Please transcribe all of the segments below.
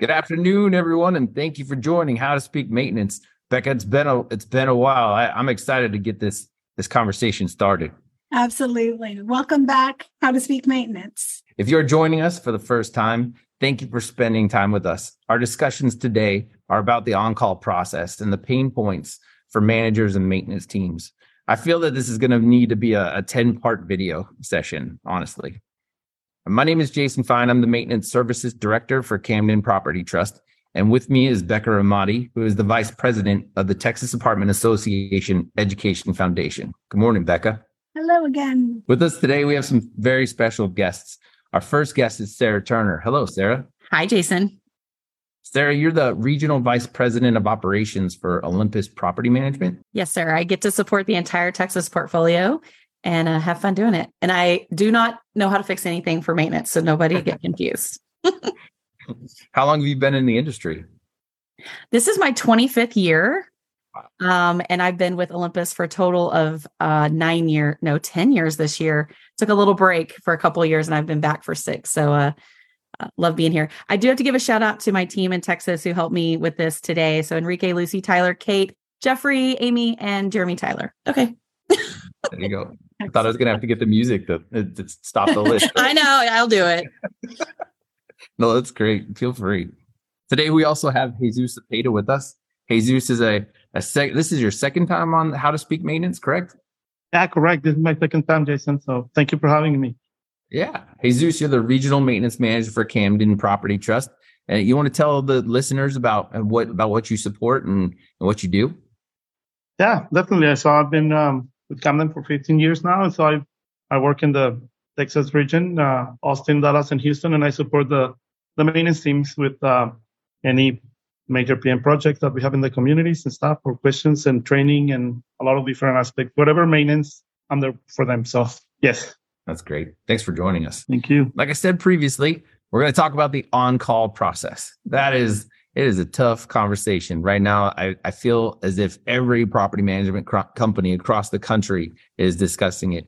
Good afternoon, everyone, and thank you for joining How to Speak Maintenance. Becca, it's been a it's been a while. I, I'm excited to get this this conversation started. Absolutely. Welcome back, How to Speak Maintenance. If you're joining us for the first time, thank you for spending time with us. Our discussions today are about the on-call process and the pain points for managers and maintenance teams. I feel that this is going to need to be a, a 10 part video session, honestly. My name is Jason Fein. I'm the Maintenance Services Director for Camden Property Trust. And with me is Becca Ramati, who is the Vice President of the Texas Apartment Association Education Foundation. Good morning, Becca. Hello again. With us today, we have some very special guests. Our first guest is Sarah Turner. Hello, Sarah. Hi, Jason. Sarah, you're the Regional Vice President of Operations for Olympus Property Management. Yes, sir. I get to support the entire Texas portfolio and uh, have fun doing it. And I do not know how to fix anything for maintenance, so nobody get confused. How long have you been in the industry? This is my 25th year. Um, and I've been with Olympus for a total of uh, nine year, no, 10 years this year. Took a little break for a couple years and I've been back for six. So uh, uh, love being here. I do have to give a shout out to my team in Texas who helped me with this today. So Enrique, Lucy, Tyler, Kate, Jeffrey, Amy, and Jeremy Tyler. Okay. There you go. I thought I was going to have to get the music to, to stop the list. I know. I'll do it. no, that's great. Feel free. Today we also have Jesus Zepeda with us. Jesus is a, a sec. This is your second time on How to Speak Maintenance, correct? Yeah, correct. This is my second time, Jason. So thank you for having me. Yeah. Jesus, you're the regional maintenance manager for Camden Property Trust. And you want to tell the listeners about uh, what about what you support and, and what you do? Yeah, definitely. So I've been um, with Camden for 15 years now. And So I I work in the Texas region, uh, Austin, Dallas, and Houston, and I support the the maintenance teams with uh, any major PM projects that we have in the communities and stuff for questions and training and a lot of different aspects. Whatever maintenance, I'm there for them. So yes. That's great. Thanks for joining us. Thank you. Like I said previously, we're going to talk about the on-call process. That is it is a tough conversation right now. I, I feel as if every property management cro- company across the country is discussing it.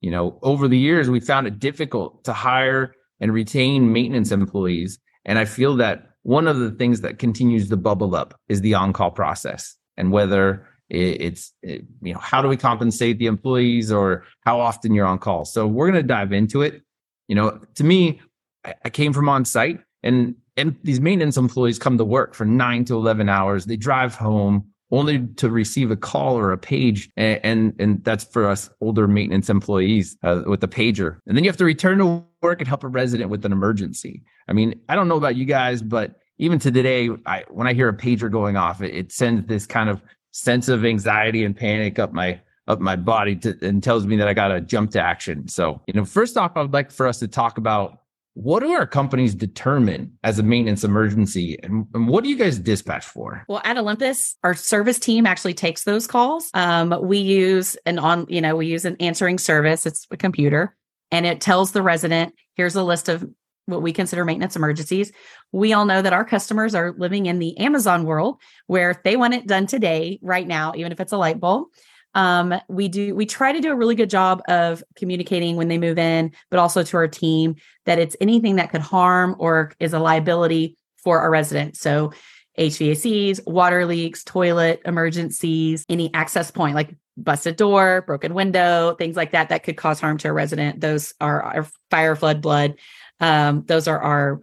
You know, over the years, we found it difficult to hire and retain maintenance employees. And I feel that one of the things that continues to bubble up is the on-call process and whether it's, it, you know, how do we compensate the employees or how often you're on call? So we're going to dive into it. You know, to me, I, I came from on site and and these maintenance employees come to work for nine to 11 hours. They drive home only to receive a call or a page. And, and, and that's for us older maintenance employees uh, with the pager. And then you have to return to work and help a resident with an emergency. I mean, I don't know about you guys, but even to today, I, when I hear a pager going off, it, it sends this kind of sense of anxiety and panic up my up my body to, and tells me that I got to jump to action. So, you know, first off, I would like for us to talk about what do our companies determine as a maintenance emergency and, and, what do you guys dispatch for? Well at olympus our service team actually takes those calls. Um, we use an on you know we use an answering service. It's a computer and it tells the resident here's a list of what we consider maintenance emergencies. We all know that our customers are living in the amazon world where they want it done today right now even if it's a light bulb um, we do we try to do a really good job of communicating when they move in but also to our team that it's anything that could harm or is a liability for our residents so hvacs water leaks toilet emergencies any access point like busted door broken window things like that that could cause harm to a resident. Those are our fire flood blood. Um, those are our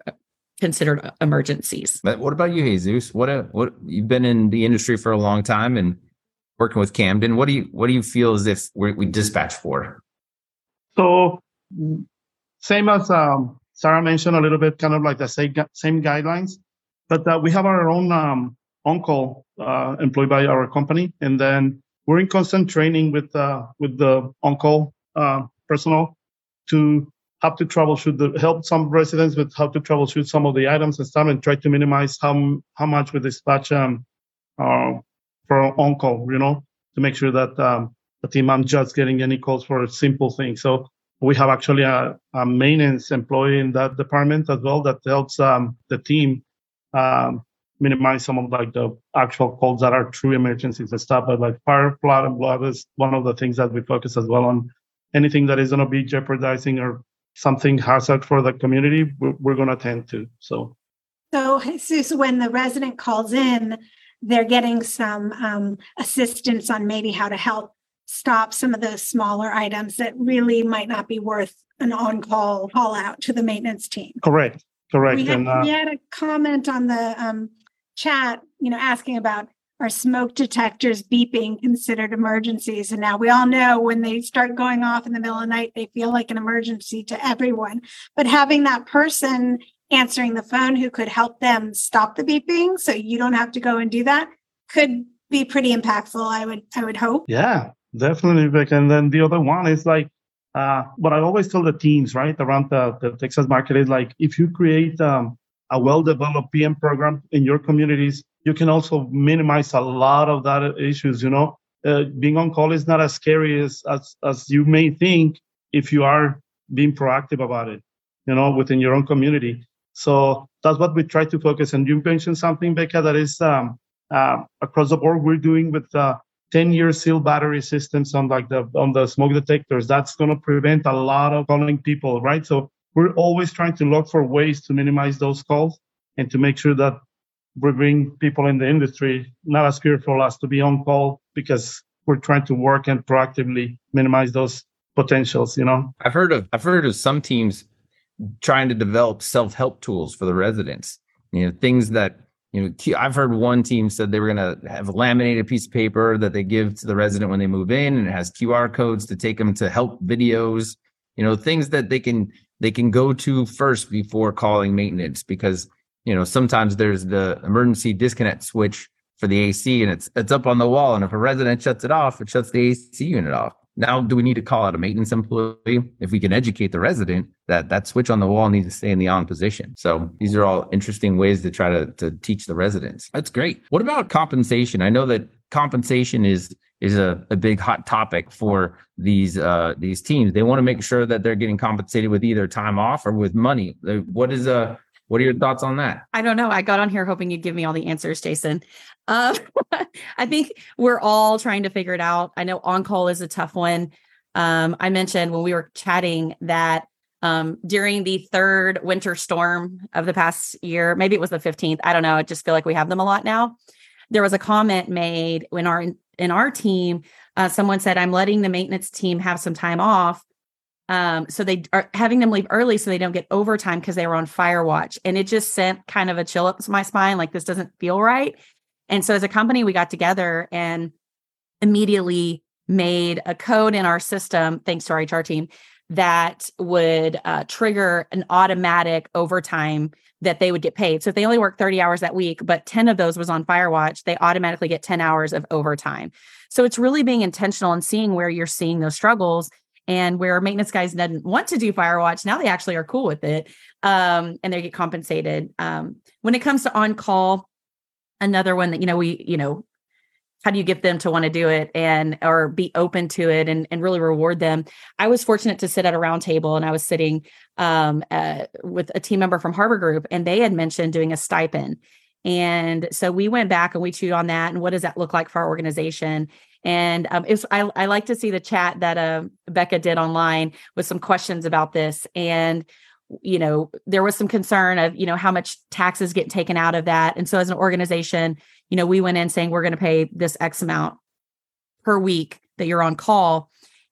considered emergencies. But what about you jesus? What a, what you've been in the industry for a long time and working with Camden. What do you what do you feel as if we dispatch for? So same as um, Sarah mentioned a little bit, kind of like the same same guidelines, but uh, we have our own um, on call uh, employed by our company, and then we're in constant training with uh, with the on call uh, personnel to how to troubleshoot the help some residents with how to troubleshoot some of the items and stuff, and try to minimize how how much we dispatch um, for on call, you know, to make sure that um, the team I'm just getting any calls for simple things. So we have actually a, a maintenance employee in that department as well that helps um, the team um, minimize some of like the actual calls that are true emergencies and stuff. But like fire, flood, and blood is one of the things that we focus as well on. Anything that is going to be jeopardizing or something hazard for the community, we're, we're going to tend to. So So, Jesus, when the resident calls in, they're getting some um, assistance on maybe how to help stop some of those smaller items that really might not be worth an on-call call out to the maintenance team. Correct. Correct. We had, and uh, we had a comment on the um, chat, you know, asking about are smoke detectors beeping considered emergencies? And now we all know when they start going off in the middle of the night, they feel like an emergency to everyone. But having that person answering the phone who could help them stop the beeping so you don't have to go and do that could be pretty impactful, I would I would hope. yeah, definitely, Vic. And then the other one is like uh, what I always tell the teams, right, around the, the Texas market is like if you create um, a well-developed PM program in your communities, you can also minimize a lot of that issues. You know, uh, being on call is not as scary as, as as you may think if you are being proactive about it. You know, within your own community. So that's what we try to focus. And you mentioned something, Becca, that is um, uh, across the board. We're doing with uh, 10 year seal battery systems on like the on the smoke detectors. That's going to prevent a lot of calling people, right? So we're always trying to look for ways to minimize those calls and to make sure that we bring people in the industry not as fearful as to be on call because we're trying to work and proactively minimize those potentials. You know. I've heard of I've heard of some teams trying to develop self-help tools for the residents. You know, things that you know, i've heard one team said they were going to have a laminated piece of paper that they give to the resident when they move in, and it has QR codes to take them to help videos. You know, things that they can they can go to first before calling maintenance because you know sometimes there's the emergency disconnect switch for the AC and it's it's up on the wall, and if a resident shuts it off, it shuts the AC unit off. Now, do we need to call out a maintenance employee? If we can educate the resident that that switch on the wall needs to stay in the on position. So these are all interesting ways to try to, to teach the residents. That's great. What about compensation? I know that compensation is is a, a big hot topic for these uh, these teams. They want to make sure that they're getting compensated with either time off or with money. What is uh what are your thoughts on that? I don't know. I got on here hoping you'd give me all the answers, Jason. Um, I think we're all trying to figure it out. I know on call is a tough one. Um, I mentioned when we were chatting that um, during the third winter storm of the past year, maybe it was the 15th. I don't know. I just feel like we have them a lot now. There was a comment made when our in our team, uh, someone said, "I'm letting the maintenance team have some time off." Um, so they are having them leave early so they don't get overtime because they were on fire watch. And it just sent kind of a chill up my spine, like this doesn't feel right. And so as a company, we got together and immediately made a code in our system, thanks to our HR team, that would uh, trigger an automatic overtime that they would get paid. So if they only work 30 hours that week, but 10 of those was on Firewatch, they automatically get 10 hours of overtime. So it's really being intentional and seeing where you're seeing those struggles and where maintenance guys didn't want to do Firewatch. Now they actually are cool with it um, and they get compensated. Um, when it comes to on call, another one that, you know, we, you know, how do you get them to want to do it and or be open to it and, and really reward them? I was fortunate to sit at a round table and i was sitting um, uh, with a team member from harbor group and they had mentioned doing a stipend. And so we went back and we chewed on that and what does that look like for our organization? And um, it's I, I like to see the chat that uh, becca did online with some questions about this. And you know there was some concern of you know how much taxes get taken out of that. And so as an organization you know we went in saying we're going to pay this x amount per week that you're on call.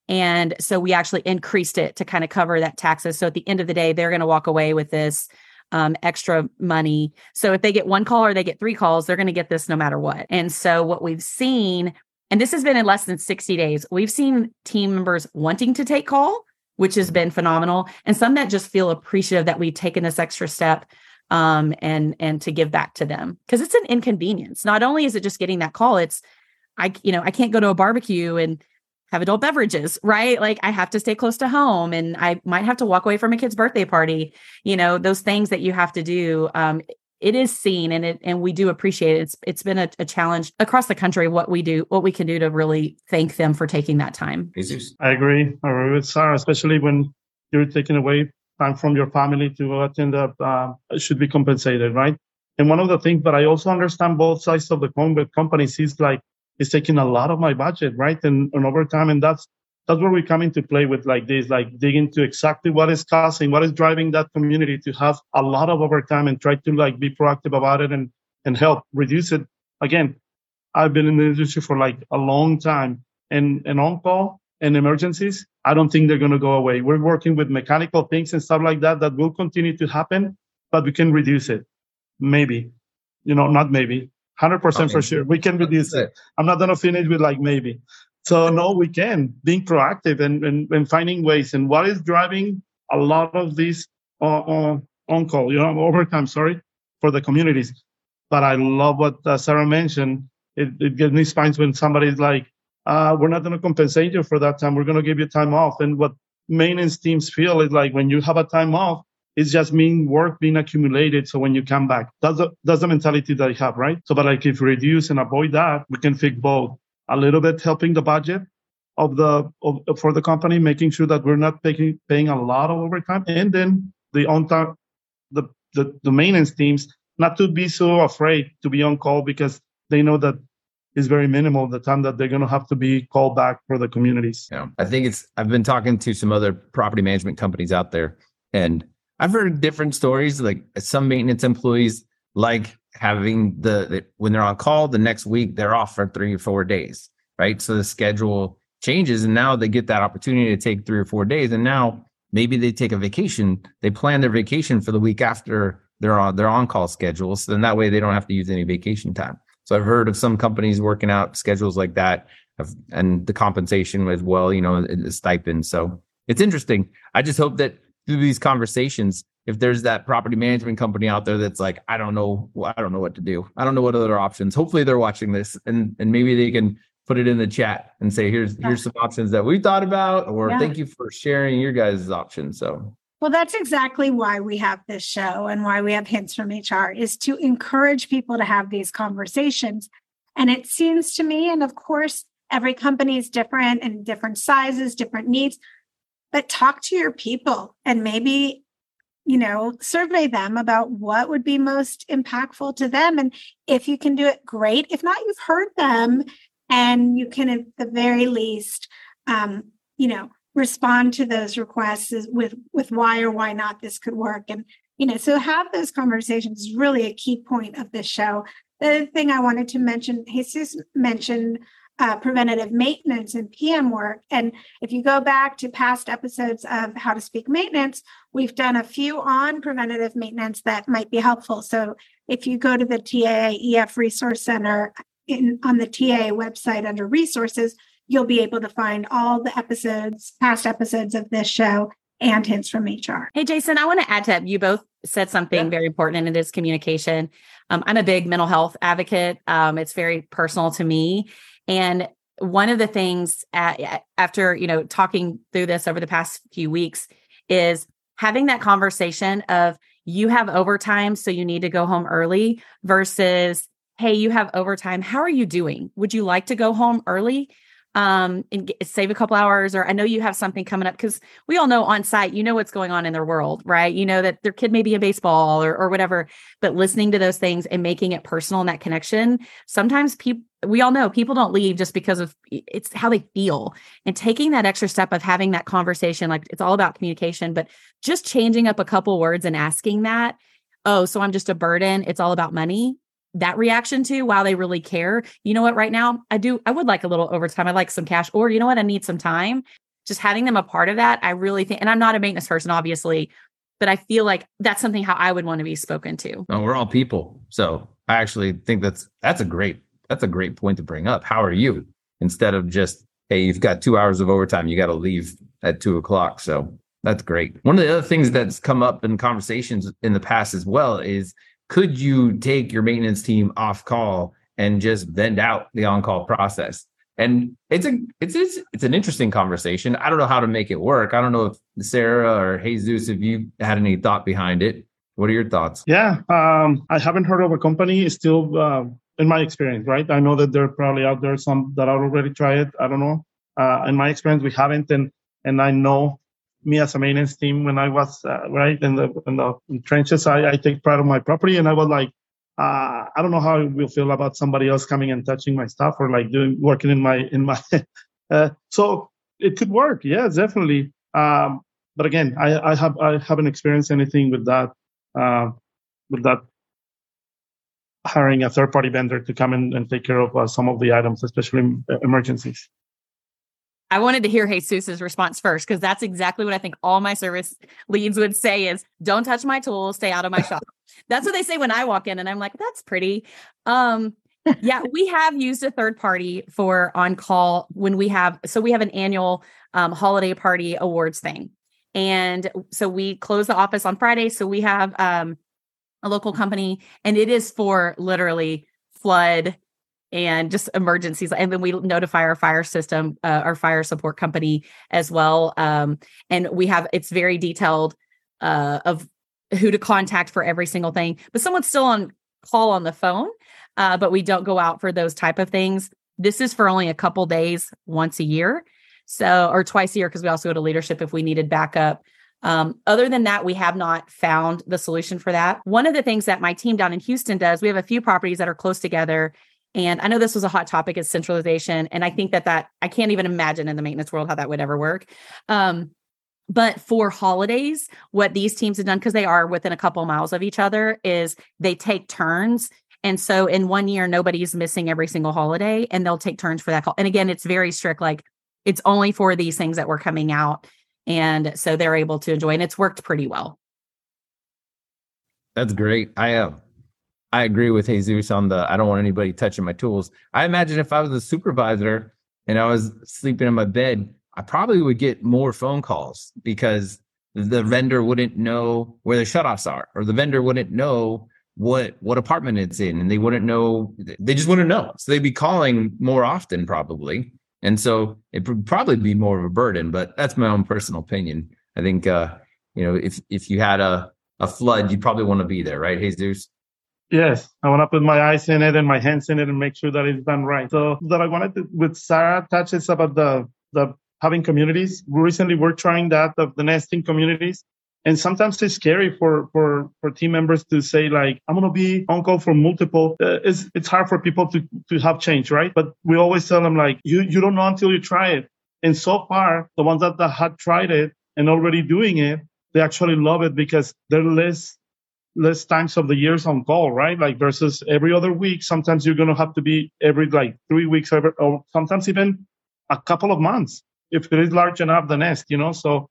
And so we actually increased it to kind of cover that taxes. So at the end of the day they're going to walk away with this um, extra money. So if they get one call or they get three calls they're going to get this no matter what. And so what we've seen and this has been in less than 60 days we've seen team members wanting to take call which has been phenomenal and some that just feel appreciative that we've taken this extra step um, and and to give back to them. Because it's an inconvenience. Not only is it just getting that call it's i you know i can't go to a barbecue and have adult beverages right? Like i have to stay close to home and i might have to walk away from a kid's birthday party. You know those things that you have to do um, it is seen and it and we do appreciate it. It's it's been a, a, challenge across the country what we do, what we can do to really thank them for taking that time. Jesus. I agree. I agree with Sarah, especially when you're taking away time from your family to attend up uh, should be compensated, right? And one of the things, but I also understand both sides of the coin with companies is like it's taking a lot of my budget, right? And, and over time, and that's that's where we come into play with like this, like dig into exactly what is causing, what is driving that community to have a lot of overtime and try to like be proactive about it and and help reduce it. Again, I've been in the industry for like a long time and and on call and emergencies, I don't think they're gonna go away. We're working with mechanical things and stuff like that that will continue to happen, but we can reduce it. Maybe. You know, not maybe. 100% for sure. We can reduce it. I'm not going to finish with like maybe. So no, we can being proactive and, and, and finding ways. And what is driving a lot of these uh, uh, on call, you know, overtime, sorry, for the communities. But I love what uh, Sarah mentioned. It, it gives me spines when somebody's like, uh, we're not going to compensate you for that time. We're going to give you time off. And what maintenance teams feel is like when you have a time off, it's just mean work being accumulated. So when you come back, that's the, that's the mentality that I have, right? So, but like if we reduce and avoid that, we can fix both a little bit helping the budget of the of, for the company, making sure that we're not paying paying a lot of overtime, and then the on time the, the the maintenance teams not to be so afraid to be on call because they know that is very minimal the time that they're going to have to be called back for the communities. Yeah, I think it's. I've been talking to some other property management companies out there, and I've heard different stories. Like some maintenance employees like having the, the, when they're on call the next week they're off for three or four days right? So the schedule changes and now they get that opportunity to take three or four days and now maybe they take a vacation they plan their vacation for the week after they're on their on-call schedule so then that way they don't have to use any vacation time. So i've heard of some companies working out schedules like that and the compensation as well you know the stipend so it's interesting. I just hope that through these conversations if there's that property management company out there that's like i don't know i don't know what to do i don't know what other options hopefully they're watching this and and maybe they can put it in the chat and say here's yeah. here's some options that we thought about or yeah. thank you for sharing your guys' options so well that's exactly why we have this show and why we have hints from hr is to encourage people to have these conversations and it seems to me and of course every company is different and different sizes different needs but talk to your people and maybe you know, survey them about what would be most impactful to them. And if you can do it, great. If not, you've heard them and you can, at the very least, um, you know, respond to those requests with, with why or why not this could work. And, you know, so have those conversations is really a key point of this show. The other thing I wanted to mention, Jesus mentioned uh, preventative maintenance and PM work. And if you go back to past episodes of How to Speak Maintenance, we've done a few on preventative maintenance that might be helpful. So if you go to the TAAEF Resource Center in, on the TAA website under resources, you'll be able to find all the episodes, past episodes of this show and hints from HR. Hey, Jason, I want to add to that. you both said something yeah. very important, and it is communication. Um, I'm a big mental health advocate. Um, it's very personal to me. And one of the things at, after, you know, talking through this over the past few weeks is having that conversation of you have overtime, so you need to go home early versus, hey, you have overtime. How are you doing? Would you like to go home early? Um, and get, save a couple hours, or I know you have something coming up because we all know on site, you know what's going on in their world, right? You know that their kid may be in baseball or, or whatever, but listening to those things and making it personal in that connection. Sometimes people, we all know people don't leave just because of it's how they feel and taking that extra step of having that conversation. Like it's all about communication, but just changing up a couple words and asking that, oh, so I'm just a burden. It's all about money that reaction to while they really care. You know what, right now, I do, I would like a little overtime. I like some cash, or you know what, I need some time. Just having them a part of that, I really think, and I'm not a maintenance person, obviously, but I feel like that's something how I would want to be spoken to. We're all people. So I actually think that's that's a great that's a great point to bring up. How are you? Instead of just, hey, you've got two hours of overtime, you got to leave at two o'clock. So that's great. One of the other things that's come up in conversations in the past as well is could you take your maintenance team off call and just vend out the on-call process? And it's a it's, it's it's an interesting conversation. I don't know how to make it work. I don't know if Sarah or Jesus, if you had any thought behind it. What are your thoughts? Yeah, um, I haven't heard of a company still, uh, in my experience, right? I know that there are probably out there some that are already tried it. I don't know. Uh, in my experience, we haven't, and and I know me as a maintenance team when I was uh, right in the in the trenches. I, I take pride of my property, and I was like, uh, I don't know how I will feel about somebody else coming and touching my stuff or like doing working in my in my. uh, so it could work. yeah, definitely. Um, but again, I, I have I haven't experienced anything with that uh, with that hiring a third party vendor to come in and take care of uh, some of the items, especially emergencies. I wanted to hear Jesus's response first because that's exactly what I think all my service leads would say is don't touch my tools, stay out of my shop. that's what they say when I walk in and I'm like, that's pretty. Um yeah, we have used a third party for on call when we have so we have an annual um, holiday party awards thing. And so we close the office on Friday. So we have um, a local company and it is for literally flood and just emergencies. And then we notify our fire system, uh, our fire support company as well. Um, and we have it's very detailed uh, of who to contact for every single thing. But someone's still on call on the phone, uh, but we don't go out for those type of things. This is for only a couple days once a year. So, or twice a year, because we also go to leadership if we needed backup. Um, other than that, we have not found the solution for that. One of the things that my team down in Houston does, we have a few properties that are close together. And I know this was a hot topic is centralization. And I think that that I can't even imagine in the maintenance world how that would ever work. Um, but for holidays, what these teams have done, because they are within a couple miles of each other, is they take turns. And so in one year, nobody's missing every single holiday and they'll take turns for that call. And again, it's very strict. Like it's only for these things that were coming out. And so they're able to enjoy, and it's worked pretty well. That's great. I uh, I agree with Jesus on the I don't want anybody touching my tools. I imagine if I was a supervisor and I was sleeping in my bed, I probably would get more phone calls because the vendor wouldn't know where the shutoffs are, or the vendor wouldn't know what what apartment it's in, and they wouldn't know. They just wouldn't know, so they'd be calling more often, probably. And so it would probably be more of a burden, but that's my own personal opinion. I think, uh, you know, if, if you had a, a flood, you'd probably want to be there, right, Jesus? Yes, I want to put my eyes in it and my hands in it and make sure that it's done right. So that I wanted to, with Sarah touches about the the having communities. Recently, we're trying that of the nesting communities, and sometimes it's scary for for for team members to say like i'm to be on call for multiple uh, it's it's hard for people to to have change right but we always tell them like you you don't know until you try it and so far the ones that, that had tried it and already doing it they actually love it because they're less less times of the years on call right like versus every other week sometimes you're going to have to be every like three weeks or, or sometimes even a couple of months if it is large enough the nest you know so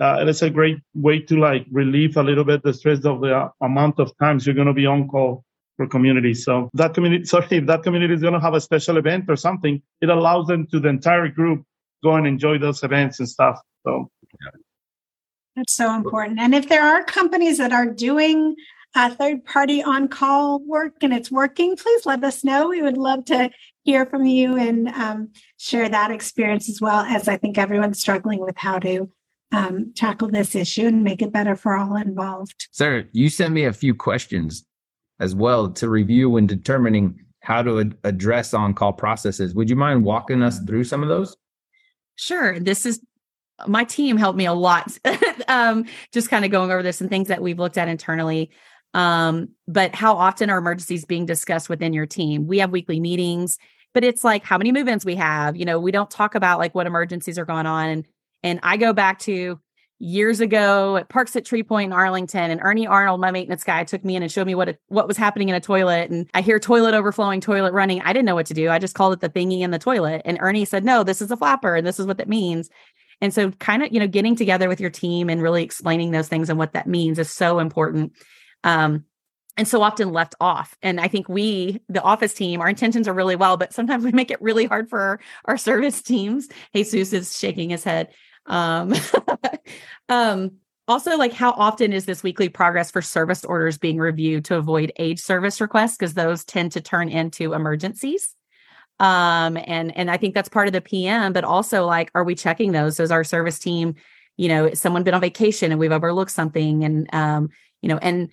uh, it's a great way to like relieve a little bit the stress of the uh, amount of times you're going to be on call for community. So that community, sorry, if that community is going to have a special event or something, it allows them to the entire group go and enjoy those events and stuff. So that's so important. And if there are companies that are doing uh, third party on call work and it's working, please let us know. We would love to hear from you and um, share that experience as well as I think everyone's struggling with how to um, tackle this issue and make it better for all involved. Sir, you sent me a few questions as well to review when determining how to ad- address on call processes. Would you mind walking us through some of those? Sure. This is my team helped me a lot, um, just kind of going over this and things that we've looked at internally. Um, but how often are emergencies being discussed within your team? We have weekly meetings, but it's like how many movements we have. You know, we don't talk about like what emergencies are going on and and I go back to years ago at Parks at Tree Point in Arlington, and Ernie Arnold, my maintenance guy, took me in and showed me what a, what was happening in a toilet. And I hear toilet overflowing, toilet running. I didn't know what to do. I just called it the thingy in the toilet. And Ernie said, "No, this is a flapper, and this is what that means." And so, kind of, you know, getting together with your team and really explaining those things and what that means is so important. Um, and so often left off. And I think we, the office team, our intentions are really well, but sometimes we make it really hard for our, our service teams. Jesus is shaking his head. Um, um, also, like how often is this weekly progress for service orders being reviewed to avoid age service requests? Because those tend to turn into emergencies. Um, and and I think that's part of the PM, but also like, are we checking those? Does our service team, you know, someone been on vacation and we've overlooked something? And um, you know, and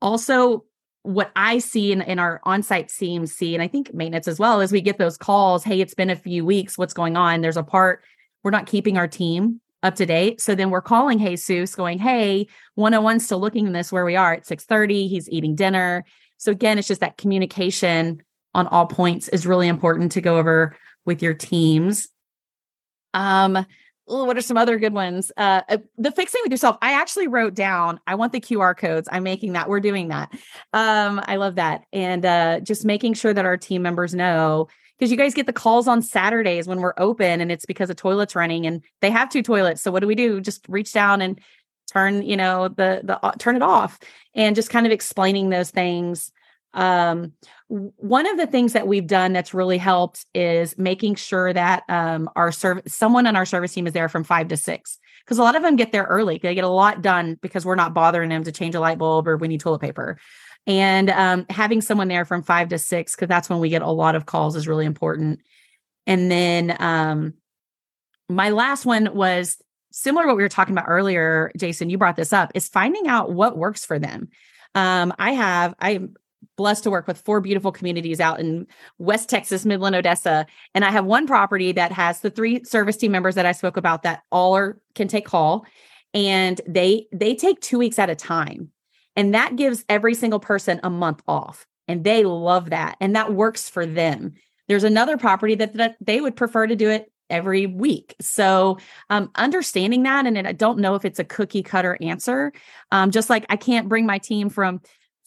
also what I see in, in our on-site teams see, and I think maintenance as well, is we get those calls, hey, it's been a few weeks, what's going on? There's a part we're not keeping our team up to date. So then we're calling Jesus going, Hey, 101 still looking in this where we are at 6:30. He's eating dinner. So again, it's just that communication on all points is really important to go over with your teams. Um, what are some other good ones? Uh, uh, the fixing with yourself. I actually wrote down. I want the QR codes. I'm making that. We're doing that. Um, I love that, and uh, just making sure that our team members know because you guys get the calls on Saturdays when we're open, and it's because a toilet's running, and they have two toilets. So what do we do? Just reach down and turn, you know, the the uh, turn it off, and just kind of explaining those things um, one of the things that we've done that's really helped is making sure that um, our service someone on our service team is there from five to six because a lot of them get there early they get a lot done because we're not bothering them to change a light bulb or we need toilet paper. And um, having someone there from five to six because that's when we get a lot of calls is really important. And then um, my last one was similar to what we were talking about earlier jason you brought this up is finding out what works for them. Um, I have I blessed to work with four beautiful communities out in West Texas, Midland, Odessa. And I have one property that has the three service team members that I spoke about that all are can take call. And they they take two weeks at a time. And that gives every single person a month off. And they love that. And that works for them. There's another property that, that they would prefer to do it every week. So um, understanding that, and I don't know if it's a cookie cutter answer. Um, just like I can't bring my team from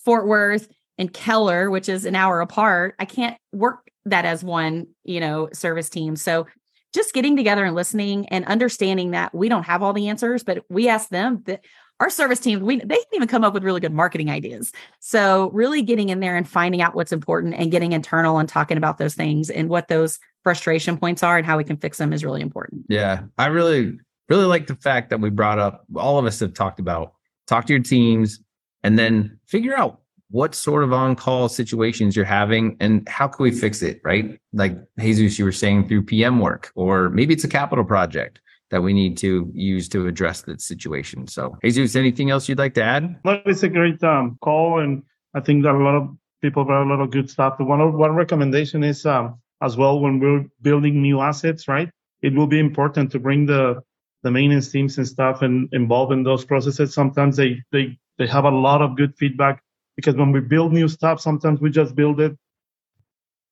Fort Worth and Keller, which is an hour apart, I can't work that as one, you know, service team. So just getting together and listening and understanding that we don't have all the answers, but we ask them that our service teams, we they can even come up with really good marketing ideas. So really getting in there and finding out what's important and getting internal and talking about those things and what those frustration points are and how we can fix them is really important. Yeah. I really, really like the fact that we brought up all of us have talked about talk to your teams and then figure out what sort of on-call situations you're having and how can we fix it, right? Like Jesus, you were saying through PM work, or maybe it's a capital project that we need to use to address that situation. So Jesus, anything else you'd like to add? Well, it's a great um, call. And I think that a lot of people brought a lot of good stuff. The one, one recommendation is um, as well when we're building new assets, right? It will be important to bring the the maintenance teams and stuff and involved in those processes. Sometimes they they they have a lot of good feedback because when we build new stuff, sometimes we just build it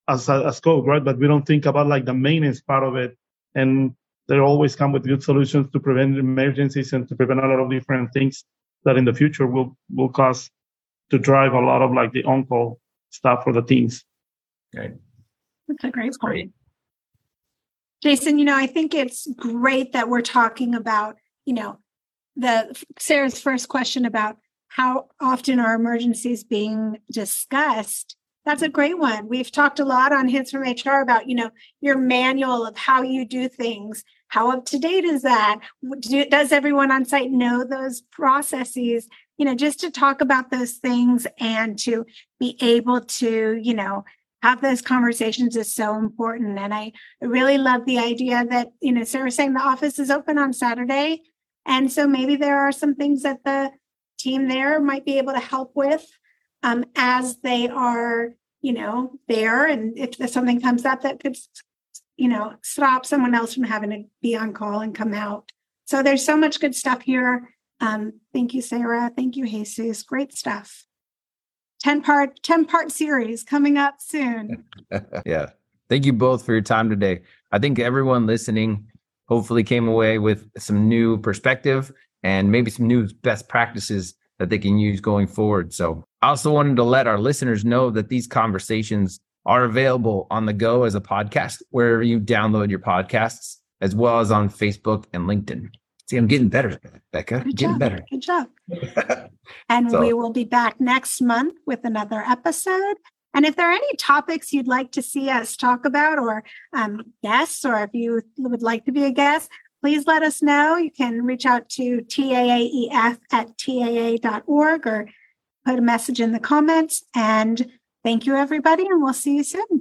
as a as code, right? But we don't think about like the maintenance part of it. And they always come with good solutions to prevent emergencies and to prevent a lot of different things that in the future will will cause to drive a lot of like the on-call stuff for the teams. Okay. That's a great point. Jason, you know, I think it's great that we're talking about, you know, the Sarah's first question about how often are emergencies being discussed? That's a great one. We've talked a lot on Hints from HR about, you know, your manual of how you do things. How up to date is that? Do, does everyone on site know those processes? You know, just to talk about those things and to be able to, you know, have those conversations is so important. And I really love the idea that, you know, Sarah saying the office is open on Saturday. And so maybe there are some things that the team there might be able to help with um, as they are, you know, there. And if something comes up that could, you know, stop someone else from having to be on call and come out. So there's so much good stuff here. Um, thank you, Sarah. Thank you, Jesus. Great stuff. 10 part 10 part series coming up soon. yeah. Thank you both for your time today. I think everyone listening hopefully came away with some new perspective and maybe some new best practices that they can use going forward. So I also wanted to let our listeners know that these conversations are available on the go as a podcast, wherever you download your podcasts, as well as on Facebook and LinkedIn. See, I'm getting better, Becca. Good getting job. better. Good job. and So- we will be back next month with another episode. And if there are any topics you'd like to see us talk about or um, guests, or if you would like to be a guest, please let us know. You can reach out to TAAEF at TAA.org or put a message in the comments. And thank you, everybody, and we'll see you soon.